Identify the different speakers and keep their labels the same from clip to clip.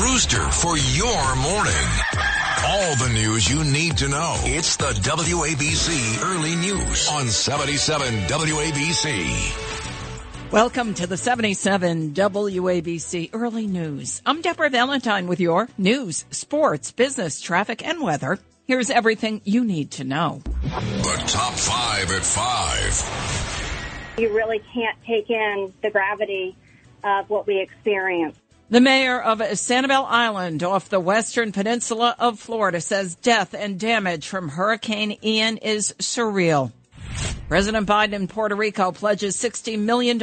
Speaker 1: rooster for your morning. All the news you need to know. It's the WABC Early News on 77 WABC.
Speaker 2: Welcome to the 77 WABC Early News. I'm Deborah Valentine with your news, sports, business, traffic, and weather. Here's everything you need to know.
Speaker 1: The top five at five.
Speaker 3: You really can't take in the gravity of what we experience.
Speaker 2: The mayor of Sanibel Island off the western peninsula of Florida says death and damage from Hurricane Ian is surreal. President Biden in Puerto Rico pledges $60 million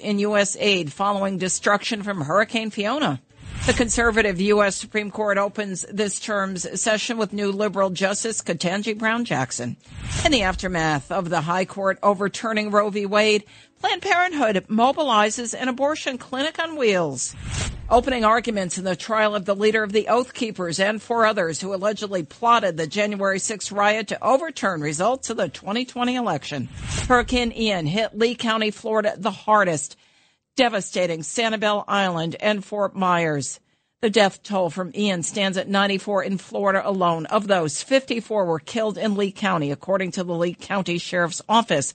Speaker 2: in U.S. aid following destruction from Hurricane Fiona. The conservative U.S. Supreme Court opens this term's session with new liberal Justice Ketanji Brown Jackson. In the aftermath of the High Court overturning Roe v. Wade, Planned Parenthood mobilizes an abortion clinic on wheels. Opening arguments in the trial of the leader of the Oath Keepers and four others who allegedly plotted the January 6 riot to overturn results of the 2020 election. Hurricane Ian hit Lee County, Florida the hardest, devastating Sanibel Island and Fort Myers. The death toll from Ian stands at 94 in Florida alone. Of those, 54 were killed in Lee County, according to the Lee County Sheriff's Office.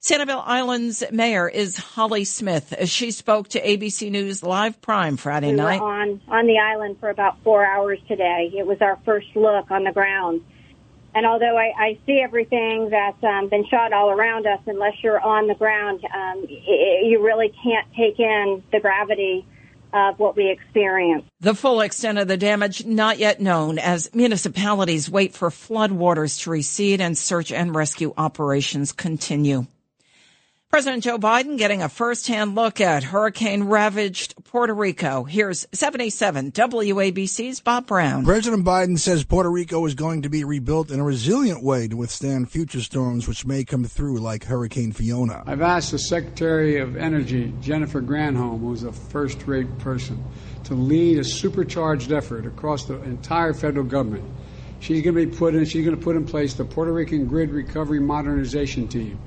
Speaker 2: Sanibel Island's mayor is Holly Smith. She spoke to ABC News Live Prime Friday
Speaker 3: we
Speaker 2: night.
Speaker 3: Were on on the island for about four hours today. It was our first look on the ground. And although I, I see everything that's um, been shot all around us, unless you're on the ground, um, it, you really can't take in the gravity of what we experience.
Speaker 2: The full extent of the damage not yet known as municipalities wait for floodwaters to recede and search and rescue operations continue. President Joe Biden getting a firsthand look at hurricane ravaged Puerto Rico. Here's 77 WABC's Bob Brown.
Speaker 4: President Biden says Puerto Rico is going to be rebuilt in a resilient way to withstand future storms which may come through like Hurricane Fiona.
Speaker 5: I've asked the Secretary of Energy, Jennifer Granholm, who's a first rate person, to lead a supercharged effort across the entire federal government. She's going to be put in, she's going to put in place the Puerto Rican Grid Recovery Modernization Team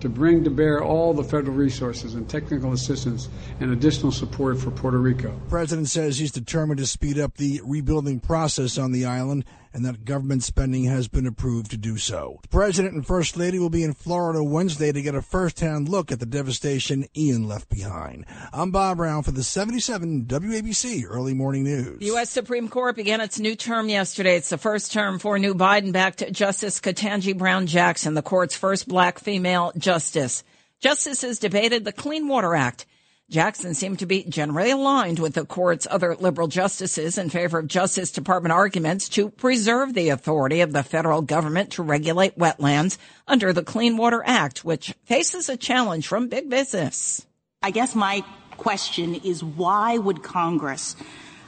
Speaker 5: to bring to bear all the federal resources and technical assistance and additional support for Puerto Rico.
Speaker 4: The president says he's determined to speed up the rebuilding process on the island and that government spending has been approved to do so. The president and first lady will be in Florida Wednesday to get a first-hand look at the devastation Ian left behind. I'm Bob Brown for the 77 WABC Early Morning News.
Speaker 2: U.S. Supreme Court began its new term yesterday. It's the first term for new Biden-backed Justice Ketanji Brown Jackson, the court's first black female justice. Justices debated the Clean Water Act Jackson seemed to be generally aligned with the court's other liberal justices in favor of Justice Department arguments to preserve the authority of the federal government to regulate wetlands under the Clean Water Act, which faces a challenge from big business.
Speaker 6: I guess my question is why would Congress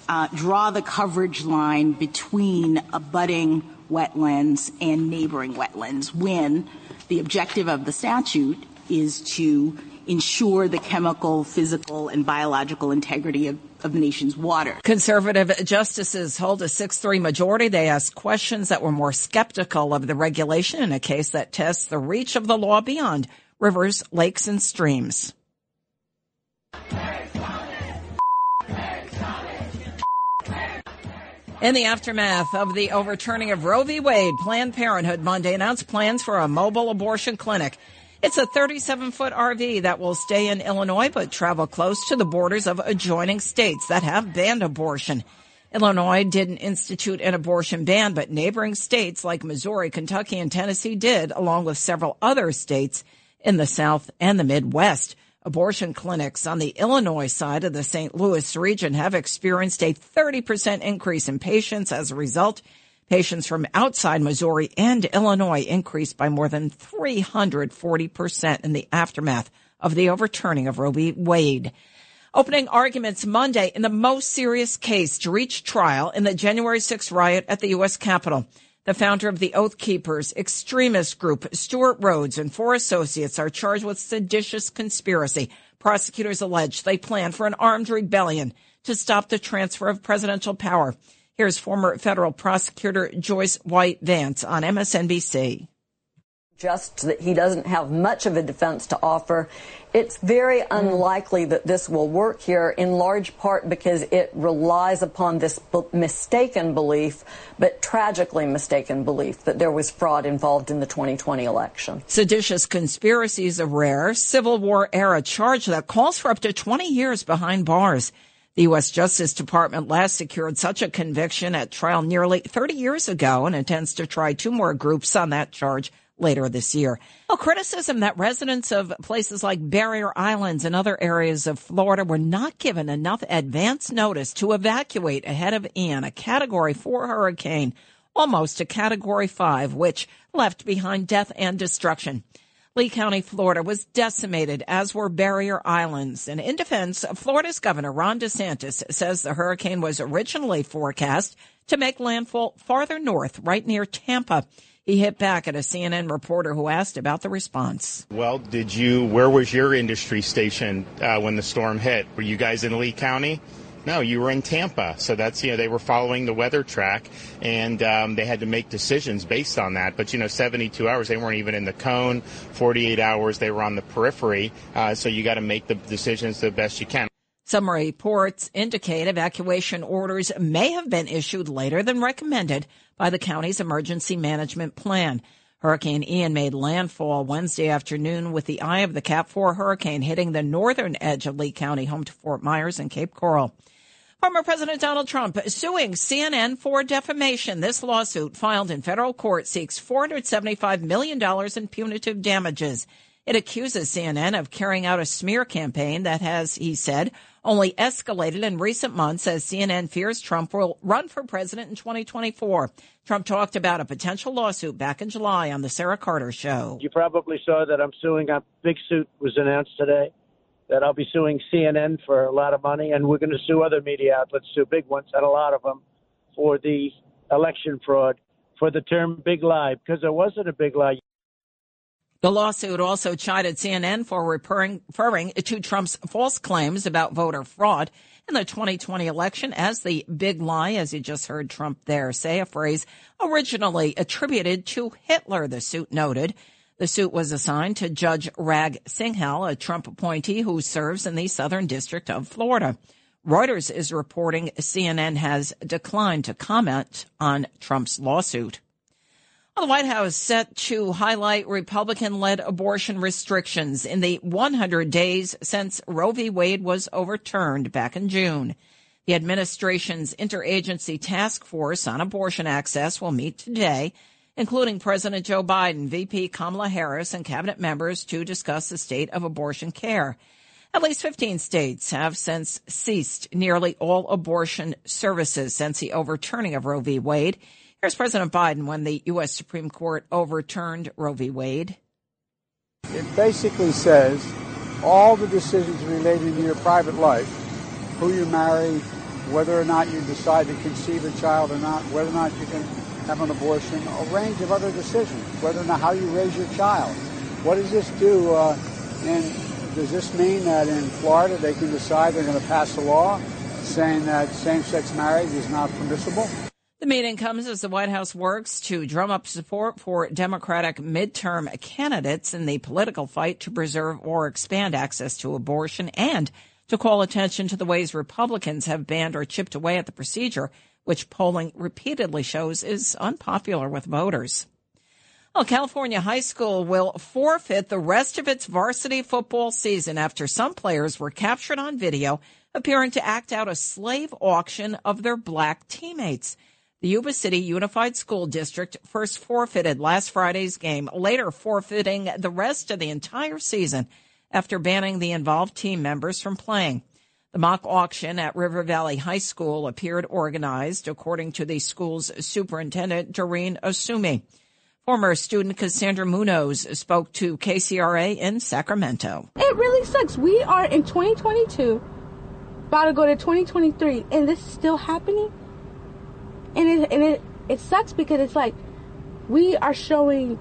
Speaker 6: uh, draw the coverage line between abutting wetlands and neighboring wetlands when the objective of the statute is to ensure the chemical, physical, and biological integrity of, of the nation's water.
Speaker 2: Conservative justices hold a 6-3 majority. They asked questions that were more skeptical of the regulation in a case that tests the reach of the law beyond rivers, lakes, and streams. In the aftermath of the overturning of Roe v. Wade, Planned Parenthood Monday announced plans for a mobile abortion clinic. It's a 37 foot RV that will stay in Illinois but travel close to the borders of adjoining states that have banned abortion. Illinois didn't institute an abortion ban, but neighboring states like Missouri, Kentucky, and Tennessee did, along with several other states in the South and the Midwest. Abortion clinics on the Illinois side of the St. Louis region have experienced a 30% increase in patients as a result. Patients from outside Missouri and Illinois increased by more than 340% in the aftermath of the overturning of Roe v. Wade. Opening arguments Monday in the most serious case to reach trial in the January 6 riot at the U.S. Capitol. The founder of the Oath Keepers extremist group, Stewart Rhodes, and four associates are charged with seditious conspiracy. Prosecutors allege they planned for an armed rebellion to stop the transfer of presidential power. Here's former federal prosecutor Joyce White Vance on MSNBC.
Speaker 7: just that he doesn't have much of a defense to offer. It's very unlikely that this will work here, in large part because it relies upon this mistaken belief, but tragically mistaken belief, that there was fraud involved in the 2020 election.
Speaker 2: Seditious conspiracies a rare Civil War era charge that calls for up to 20 years behind bars. The U.S. Justice Department last secured such a conviction at trial nearly 30 years ago and intends to try two more groups on that charge later this year. A criticism that residents of places like Barrier Islands and other areas of Florida were not given enough advance notice to evacuate ahead of Ian, a category four hurricane, almost a category five, which left behind death and destruction. Lee County, Florida was decimated, as were Barrier Islands. And in defense, Florida's Governor Ron DeSantis says the hurricane was originally forecast to make landfall farther north, right near Tampa. He hit back at a CNN reporter who asked about the response.
Speaker 8: Well, did you, where was your industry station uh, when the storm hit? Were you guys in Lee County? No, you were in Tampa. So that's, you know, they were following the weather track and um, they had to make decisions based on that. But, you know, 72 hours, they weren't even in the cone. 48 hours, they were on the periphery. Uh, so you got to make the decisions the best you can.
Speaker 2: Some reports indicate evacuation orders may have been issued later than recommended by the county's emergency management plan. Hurricane Ian made landfall Wednesday afternoon with the eye of the Cat 4 hurricane hitting the northern edge of Lee County, home to Fort Myers and Cape Coral. Former President Donald Trump suing CNN for defamation. This lawsuit filed in federal court seeks $475 million in punitive damages. It accuses CNN of carrying out a smear campaign that has, he said, only escalated in recent months as CNN fears Trump will run for president in 2024. Trump talked about a potential lawsuit back in July on the Sara Carter show.
Speaker 9: You probably saw that I'm suing. A big suit was announced today that I'll be suing CNN for a lot of money, and we're going to sue other media outlets, too, big ones, and a lot of them, for the election fraud, for the term big lie, because there wasn't a big lie.
Speaker 2: The lawsuit also chided CNN for referring, to Trump's false claims about voter fraud in the 2020 election as the big lie, as you just heard Trump there say, a phrase originally attributed to Hitler, the suit noted. The suit was assigned to Judge Raag Singhal, a Trump appointee who serves in the Southern District of Florida. Reuters is reporting CNN has declined to comment on Trump's lawsuit. The White House set to highlight Republican led abortion restrictions in the 100 days since Roe v. Wade was overturned back in June. The administration's interagency task force on abortion access will meet today, including President Joe Biden, VP Kamala Harris, and cabinet members to discuss the state of abortion care. At least 15 states have since ceased nearly all abortion services since the overturning of Roe v. Wade. Here's President Biden when the U.S. Supreme Court overturned Roe v. Wade.
Speaker 5: It basically says all the decisions relating to your private life, who you marry, whether or not you decide to conceive a child or not, whether or not you can have an abortion, a range of other decisions, whether or not how you raise your child. What does this do? Uh, and does this mean that in Florida they can decide they're going to pass a law saying that same-sex marriage is not permissible?
Speaker 2: The meeting comes as the White House works to drum up support for Democratic midterm candidates in the political fight to preserve or expand access to abortion and to call attention to the ways Republicans have banned or chipped away at the procedure, which polling repeatedly shows is unpopular with voters. Well, California High School will forfeit the rest of its varsity football season after some players were captured on video appearing to act out a slave auction of their black teammates. The Yuba City Unified School District first forfeited last Friday's game, later forfeiting the rest of the entire season after banning the involved team members from playing. The mock auction at River Valley High School appeared organized, according to the school's superintendent, Doreen Osumi. Former student Cassandra Munoz spoke to KCRA in Sacramento.
Speaker 10: It really sucks. We are in 2022, about to go to 2023, and this is still happening and it and it it sucks because it's like we are showing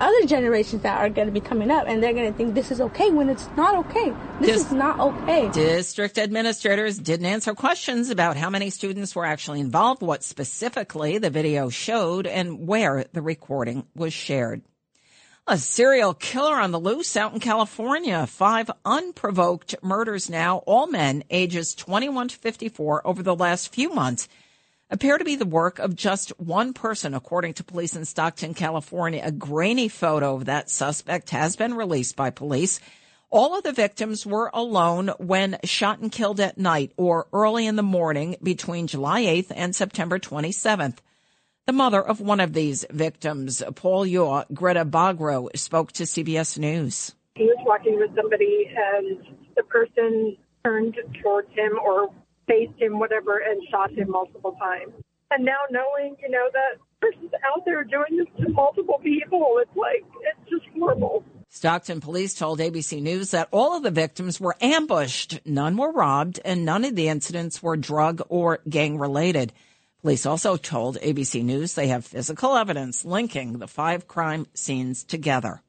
Speaker 10: other generations that are going to be coming up and they're going to think this is okay when it's not okay. This Dis- is not okay.
Speaker 2: District administrators didn't answer questions about how many students were actually involved, what specifically the video showed, and where the recording was shared. A serial killer on the loose out in California. Five unprovoked murders now, all men ages 21 to 54 over the last few months appear to be the work of just one person, according to police in Stockton, California. A grainy photo of that suspect has been released by police. All of the victims were alone when shot and killed at night or early in the morning between July 8th and September 27th. The mother of one of these victims, Paul Yaw, Greta Bagro, spoke to CBS News.
Speaker 11: He was walking with somebody and the person turned towards him or faced him, whatever, and shot him multiple times. And now knowing, you know, that person's out there doing this to multiple people, it's like, it's just horrible.
Speaker 2: Stockton police told ABC News that all of the victims were ambushed, none were robbed, and none of the incidents were drug or gang related. Police also told ABC News they have physical evidence linking the five crime scenes together.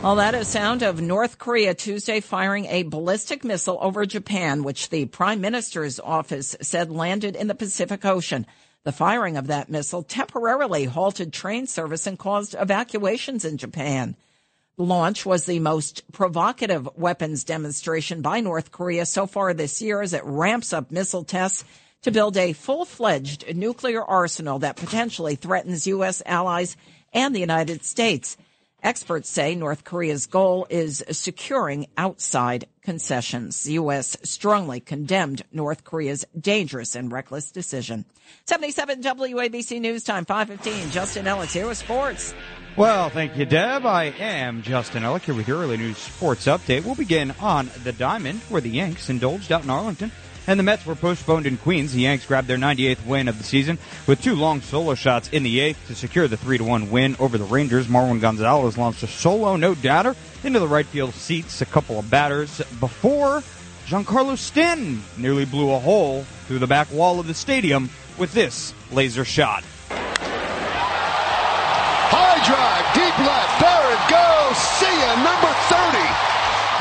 Speaker 2: Well, that is sound of North Korea Tuesday firing a ballistic missile over Japan, which the prime minister's office said landed in the Pacific Ocean. The firing of that missile temporarily halted train service and caused evacuations in Japan The launch was the most provocative weapons demonstration by North Korea so far this year as it ramps up missile tests to build a full-fledged nuclear arsenal that potentially threatens U.S. allies and the United States. Experts say North Korea's goal is securing outside concessions. The U.S. strongly condemned North Korea's dangerous and reckless decision. 77 WABC News Time, 515. Justin Ellis here with sports.
Speaker 12: Well, thank you, Deb. I am Justin Ellick here with your early news sports update. We'll begin on the Diamond, where the Yanks indulged out in Arlington and the Mets were postponed in Queens. The Yanks grabbed their 98th win of the season with two long solo shots in the eighth to secure the 3-1 win over the Rangers. Marwin Gonzalez launched a solo no-doubter into the right field seats a couple of batters before Giancarlo Stanton nearly blew a hole through the back wall of the stadium with this laser shot High
Speaker 13: drive, deep left. There it goes. See ya, number 30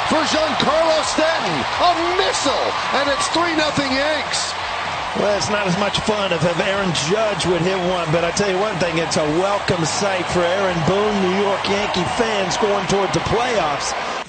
Speaker 13: for Giancarlo Stanton. A missile, and it's 3 0 Yanks.
Speaker 14: Well, it's not as much fun if Aaron Judge would hit one, but I tell you one thing, it's a welcome sight for Aaron Boone, New York Yankee fans going towards the playoffs.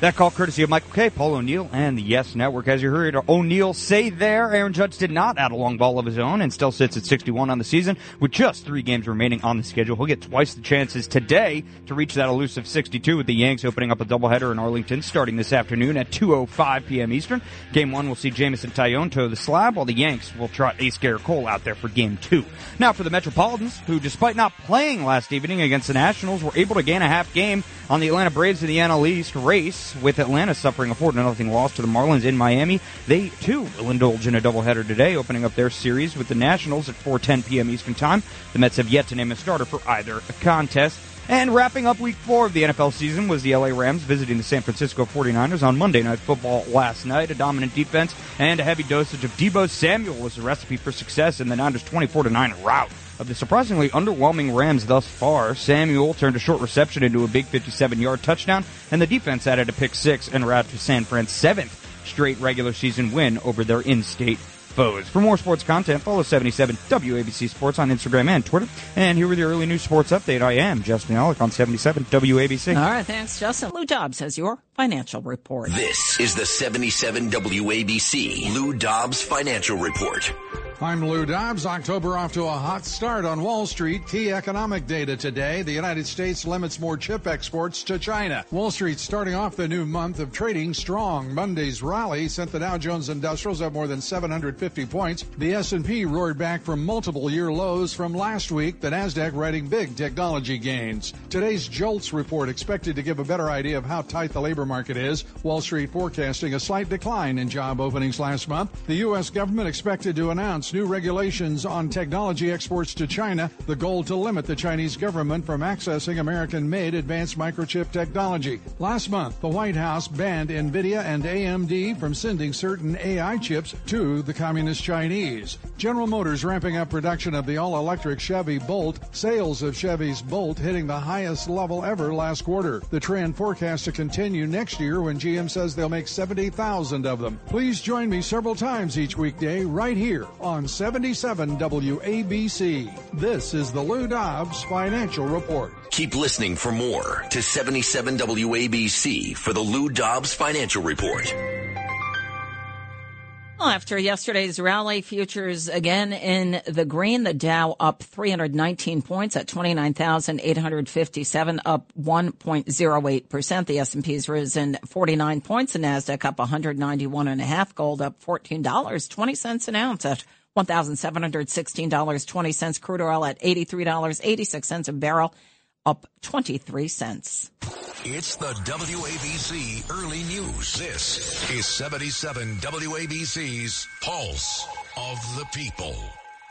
Speaker 12: That call courtesy of Michael Kay, Paul O'Neill, and the Yes Network. As you heard O'Neill say there, Aaron Judge did not add a long ball of his own and still sits at 61 on the season with just three games remaining on the schedule. He'll get twice the chances today to reach that elusive 62 with the Yanks opening up a doubleheader in Arlington starting this afternoon at 2.05 p.m. Eastern. Game one will see Jameson Taillon toe the slab while the Yanks will trot Ace Gerrit Cole out there for game two. Now for the Metropolitans, who despite not playing last evening against the Nationals were able to gain a half game on the Atlanta Braves in the NL East race with Atlanta suffering a 4 0 loss to the Marlins in Miami. They too will indulge in a doubleheader today, opening up their series with the Nationals at 4:10 p.m. Eastern Time. The Mets have yet to name a starter for either contest. And wrapping up week four of the NFL season was the LA Rams visiting the San Francisco 49ers on Monday Night Football last night. A dominant defense and a heavy dosage of Deebo Samuel was the recipe for success in the Niners' 24 9 rout of the surprisingly underwhelming Rams thus far. Samuel turned a short reception into a big 57 yard touchdown, and the defense added a pick six and route to San Fran's seventh straight regular season win over their in state foes. For more sports content, follow 77 WABC Sports on Instagram and Twitter. And here with your early news sports update, I am Justin Alec on 77 WABC.
Speaker 2: All right, thanks, Justin. Lou Dobbs has your financial report.
Speaker 1: This is the 77 WABC Lou Dobbs Financial Report.
Speaker 15: I'm Lou Dobbs. October off to a hot start on Wall Street. Key economic data today. The United States limits more chip exports to China. Wall Street starting off the new month of trading strong. Monday's rally sent the Dow Jones Industrials up more than 750 points. The S&P roared back from multiple year lows from last week. The Nasdaq writing big technology gains. Today's JOLTS report expected to give a better idea of how tight the labor market is. Wall Street forecasting a slight decline in job openings last month. The U.S. government expected to announce new regulations on technology exports to China, the goal to limit the Chinese government from accessing American made advanced microchip technology. Last month, the White House banned NVIDIA and AMD from sending certain AI chips to the Communist Chinese. General Motors ramping up production of the all electric Chevy Bolt, sales of Chevy's Bolt hitting the highest level ever last quarter. The trend forecast to continue next year when GM says they'll make 70,000 of them. Please join me several times each weekday right here on on 77 WABC. This is the Lou Dobbs Financial Report.
Speaker 16: Keep listening for more to 77 WABC for the Lou Dobbs Financial Report.
Speaker 2: Well, after yesterday's rally, futures again in the green. The Dow up 319 points at 29,857, up 1.08%. The S&P's risen 49 points. The Nasdaq up 191 and a half. Gold up $14.20 an ounce at $1,716.20. Crude oil at $83.86 a barrel, up 23 cents.
Speaker 1: It's the WABC Early News. This is 77 WABC's Pulse of the People.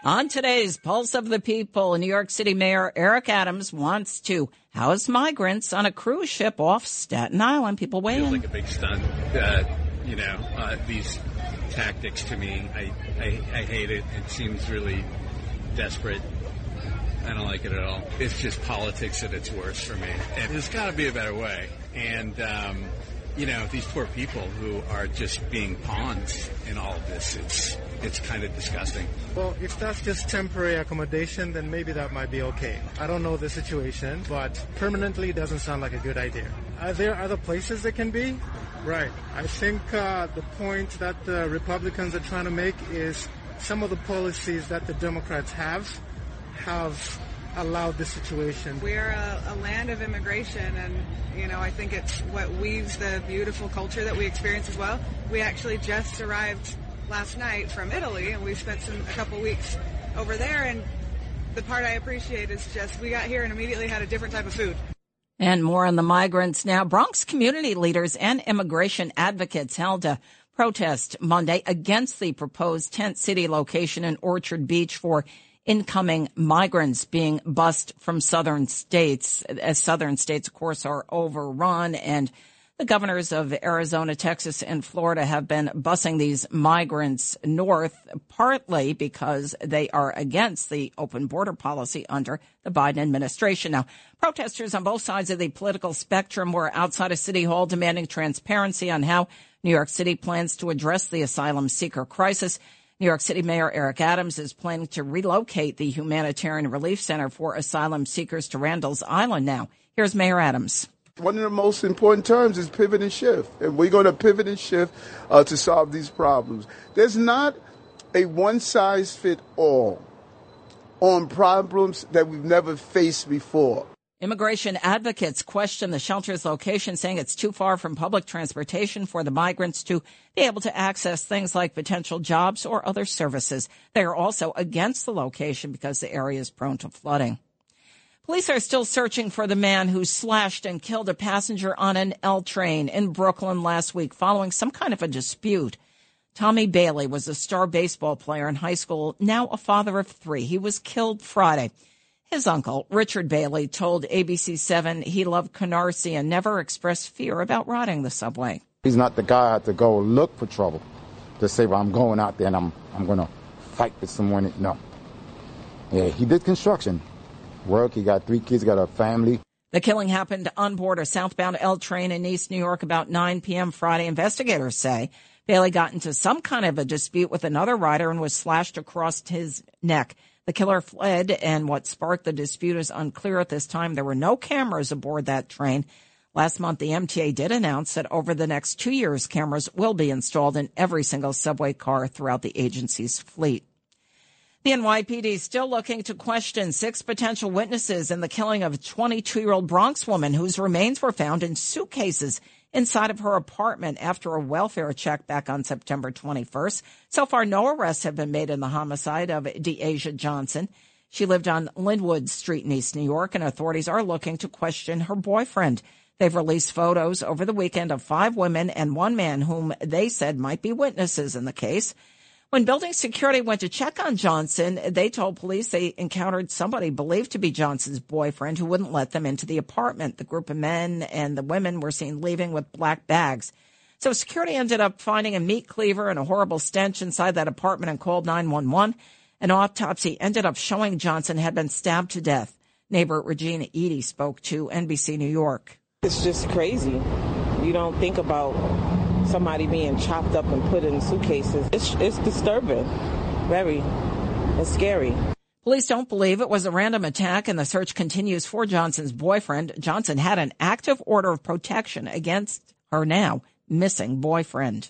Speaker 2: On today's Pulse of the People, New York City Mayor Eric Adams wants to house migrants on a cruise ship off Staten Island. People weigh
Speaker 17: Feels like a big stunt. Uh, you know, uh, these tactics to me, I, I, I hate it. It seems really desperate. I don't like it at all. It's just politics at its worst for me. And there's got to be a better way. And, um, you know, these poor people who are just being pawns in all of this, it's, it's kind of disgusting.
Speaker 18: Well, if that's just temporary accommodation, then maybe that might be okay. I don't know the situation, but permanently doesn't sound like a good idea. Are there other places they can be? Right. I think uh, the point that the Republicans are trying to make is some of the policies that the Democrats have have allowed this situation.
Speaker 19: We're a, a, land of immigration, and you know I think it's what weaves the beautiful culture that we experience as well. We actually just arrived last night from Italy, and we spent some a couple weeks over there. And the part I appreciate is just we got here and immediately had a different type of food.
Speaker 2: And more on the migrants now. Bronx community leaders and immigration advocates held a protest Monday against the proposed tent city location in Orchard Beach for incoming migrants being bused from southern states, as southern states, of course, are overrun. And the governors of Arizona, Texas, and Florida have been busing these migrants north, partly because they are against the open border policy under the Biden administration. Now, protesters on both sides of the political spectrum were outside of City Hall demanding transparency on how New York City plans to address the asylum seeker crisis. New York City Mayor Eric Adams is planning to relocate the Humanitarian Relief Center for asylum seekers to Randall's Island now. Here's Mayor Adams.
Speaker 20: One of the most important terms is pivot and shift. And we're going to pivot and shift uh, to solve these problems. There's not a one size fit all on problems that we've never faced before.
Speaker 2: Immigration advocates question the shelter's location, saying it's too far from public transportation for the migrants to be able to access things like potential jobs or other services. They are also against the location because the area is prone to flooding. Police are still searching for the man who slashed and killed a passenger on an L train in Brooklyn last week following some kind of a dispute. Tommy Bailey was a star baseball player in high school, now a father of three. He was killed Friday. His uncle, Richard Bailey, told ABC7 he loved Canarsie and never expressed fear about riding the subway.
Speaker 21: He's not the guy to go look for trouble, to say, well, I'm going out there and I'm, I'm going to fight with someone. No. Yeah, he did construction work. He got three kids, got a family.
Speaker 2: The killing happened on board a southbound L train in East New York about 9 p.m. Friday. Investigators say Bailey got into some kind of a dispute with another rider and was slashed across his neck. The killer fled, and what sparked the dispute is unclear at this time. There were no cameras aboard that train. Last month, the MTA did announce that over the next two years, cameras will be installed in every single subway car throughout the agency's fleet. The NYPD is still looking to question six potential witnesses in the killing of a 22 year old Bronx woman whose remains were found in suitcases inside of her apartment after a welfare check back on September 21st. So far, no arrests have been made in the homicide of DeAsia Johnson. She lived on Linwood Street in East New York, and authorities are looking to question her boyfriend. They've released photos over the weekend of five women and one man whom they said might be witnesses in the case. When building security went to check on Johnson, they told police they encountered somebody believed to be Johnson's boyfriend who wouldn't let them into the apartment. The group of men and the women were seen leaving with black bags. So security ended up finding a meat cleaver and a horrible stench inside that apartment and called 911. An autopsy ended up showing Johnson had been stabbed to death. Neighbor Regina Eady spoke to NBC New York.
Speaker 22: It's just crazy. You don't think about somebody being chopped up and put in suitcases. It's, it's disturbing. Very. It's scary.
Speaker 2: Police don't believe it was a random attack and the search continues for Johnson's boyfriend. Johnson had an active order of protection against her now missing boyfriend.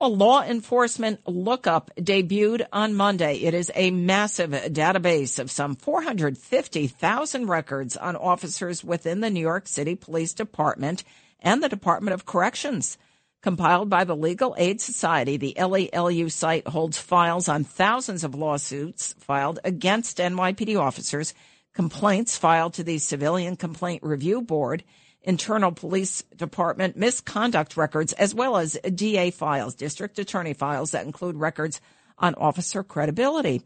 Speaker 2: A law enforcement lookup debuted on Monday. It is a massive database of some 450,000 records on officers within the New York City Police Department and the Department of Corrections. Compiled by the Legal Aid Society, the LELU site holds files on thousands of lawsuits filed against NYPD officers, complaints filed to the Civilian Complaint Review Board, internal police department misconduct records, as well as DA files, district attorney files that include records on officer credibility.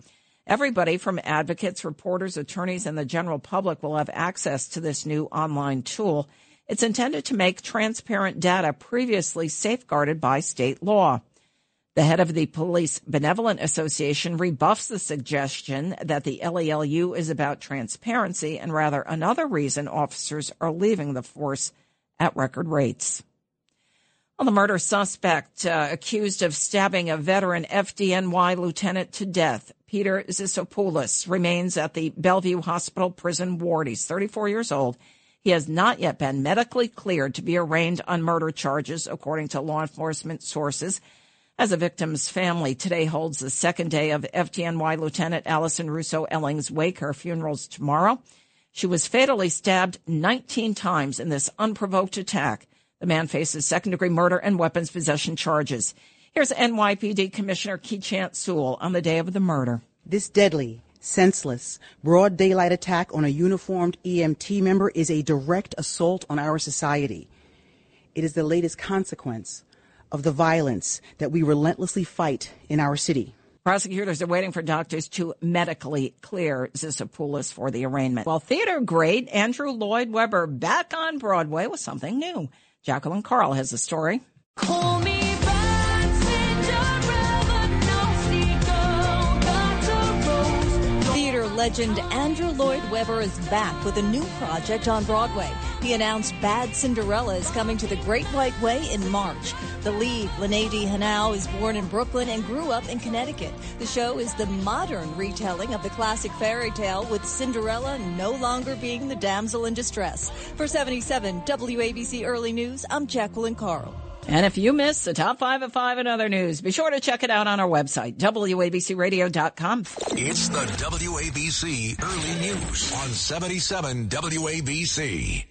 Speaker 2: Everybody from advocates, reporters, attorneys, and the general public will have access to this new online tool. It's intended to make transparent data previously safeguarded by state law. The head of the Police Benevolent Association rebuffs the suggestion that the LELU is about transparency and rather another reason officers are leaving the force at record rates. Well, the murder suspect uh, accused of stabbing a veteran FDNY lieutenant to death, Peter Zisopoulos, remains at the Bellevue Hospital prison ward. He's 34 years old. He has not yet been medically cleared to be arraigned on murder charges, according to law enforcement sources. As a victim's family today holds the second day of FDNY Lieutenant Alison Russo Elling's wake. Her funeral's tomorrow. She was fatally stabbed 19 times in this unprovoked attack. The man faces second degree murder and weapons possession charges. Here's NYPD Commissioner Keechant Sewell on the day of the murder.
Speaker 23: This deadly, senseless, broad daylight attack on a uniformed EMT member is a direct assault on our society. It is the latest consequence of the violence that we relentlessly fight in our city.
Speaker 2: Prosecutors are waiting for doctors to medically clear Zisopoulos for the arraignment. Well, theater great Andrew Lloyd Webber back on Broadway with something new. Jacqueline Carl has the story.
Speaker 24: Call me legend Andrew Lloyd Webber is back with a new project on Broadway. He announced Bad Cinderella is coming to the Great White Way in March. The lead, Linedy Genao, is born in Brooklyn and grew up in Connecticut. The show is the modern retelling of the classic fairy tale with Cinderella no longer being the damsel in distress. For 77 WABC Early News, I'm Jacqueline Carl.
Speaker 2: And if you miss the top five of five and other news, be sure to check it out on our website, WABCRadio.com.
Speaker 1: It's the WABC Early News on 77 WABC.